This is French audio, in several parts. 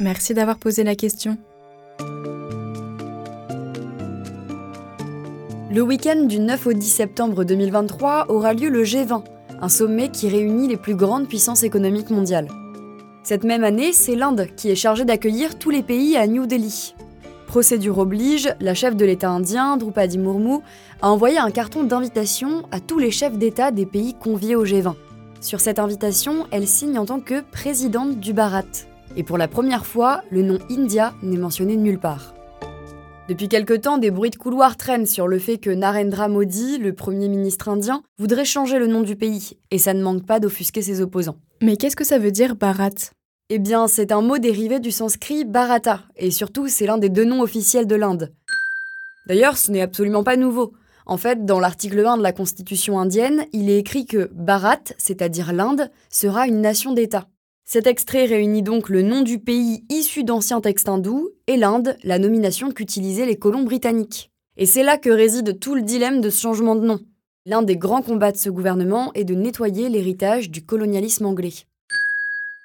Merci d'avoir posé la question. Le week-end du 9 au 10 septembre 2023 aura lieu le G20, un sommet qui réunit les plus grandes puissances économiques mondiales. Cette même année, c'est l'Inde qui est chargée d'accueillir tous les pays à New Delhi. Procédure oblige, la chef de l'État indien, Drupadi Murmu, a envoyé un carton d'invitation à tous les chefs d'État des pays conviés au G20. Sur cette invitation, elle signe en tant que présidente du Bharat. Et pour la première fois, le nom India n'est mentionné nulle part. Depuis quelque temps, des bruits de couloir traînent sur le fait que Narendra Modi, le Premier ministre indien, voudrait changer le nom du pays, et ça ne manque pas d'offusquer ses opposants. Mais qu'est-ce que ça veut dire Bharat? Eh bien, c'est un mot dérivé du sanskrit Bharata, et surtout, c'est l'un des deux noms officiels de l'Inde. D'ailleurs, ce n'est absolument pas nouveau. En fait, dans l'article 1 de la Constitution indienne, il est écrit que Bharat, c'est-à-dire l'Inde, sera une nation d'État. Cet extrait réunit donc le nom du pays issu d'anciens textes hindous et l'Inde, la nomination qu'utilisaient les colons britanniques. Et c'est là que réside tout le dilemme de ce changement de nom. L'un des grands combats de ce gouvernement est de nettoyer l'héritage du colonialisme anglais.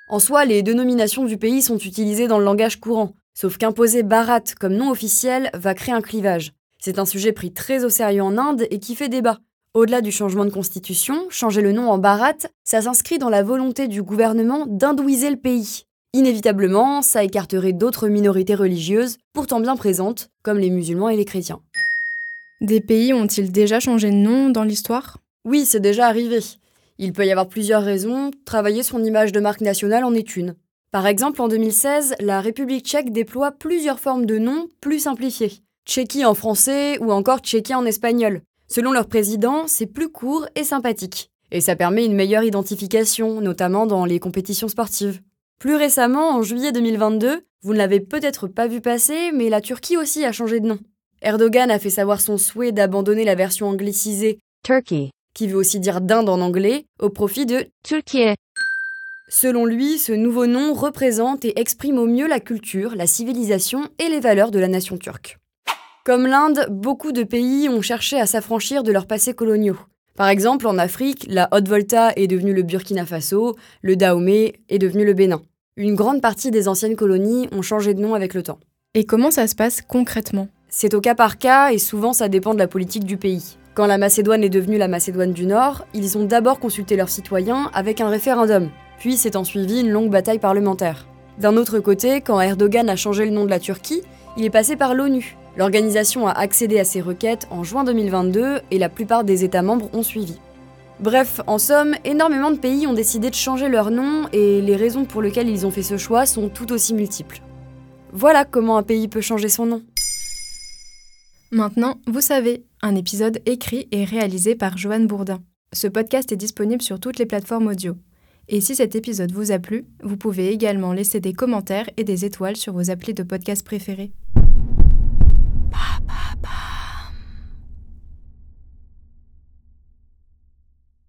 En soi, les deux nominations du pays sont utilisées dans le langage courant, sauf qu'imposer Bharat comme nom officiel va créer un clivage. C'est un sujet pris très au sérieux en Inde et qui fait débat, au-delà du changement de constitution, changer le nom en Bharat, ça s'inscrit dans la volonté du gouvernement d'hindouiser le pays. Inévitablement, ça écarterait d'autres minorités religieuses, pourtant bien présentes, comme les musulmans et les chrétiens. Des pays ont-ils déjà changé de nom dans l'histoire? Oui, c'est déjà arrivé. Il peut y avoir plusieurs raisons, travailler son image de marque nationale en est une. Par exemple, en 2016, la République tchèque déploie plusieurs formes de noms plus simplifiées. Tchéquie en français ou encore Tchéquie en espagnol, Selon leur président, c'est plus court et sympathique. Et ça permet une meilleure identification, notamment dans les compétitions sportives. Plus récemment, en juillet 2022, vous ne l'avez peut-être pas vu passer, mais la Turquie aussi a changé de nom. Erdogan a fait savoir son souhait d'abandonner la version anglicisée Turkey, qui veut aussi dire d'Inde en anglais, au profit de Turquie. Selon lui, ce nouveau nom représente et exprime au mieux la culture, la civilisation et les valeurs de la nation turque. Comme l'Inde, beaucoup de pays ont cherché à s'affranchir de leurs passés coloniaux. Par exemple, en Afrique, la Haute-Volta est devenue le Burkina Faso, le Dahomey est devenu le Bénin. Une grande partie des anciennes colonies ont changé de nom avec le temps. Et comment ça se passe concrètement? C'est au cas par cas et souvent ça dépend de la politique du pays. Quand la Macédoine est devenue la Macédoine du Nord, ils ont d'abord consulté leurs citoyens avec un référendum, puis s'est ensuivi une longue bataille parlementaire. D'un autre côté, quand Erdogan a changé le nom de la Turquie, il est passé par l'ONU, L'organisation a accédé à ces requêtes en juin 2022 et la plupart des États membres ont suivi. Bref, en somme, énormément de pays ont décidé de changer leur nom et les raisons pour lesquelles ils ont fait ce choix sont tout aussi multiples. Voilà comment un pays peut changer son nom. Maintenant, vous savez, un épisode écrit et réalisé par Joanne Bourdin. Ce podcast est disponible sur toutes les plateformes audio. Et si cet épisode vous a plu, vous pouvez également laisser des commentaires et des étoiles sur vos applis de podcast préférés.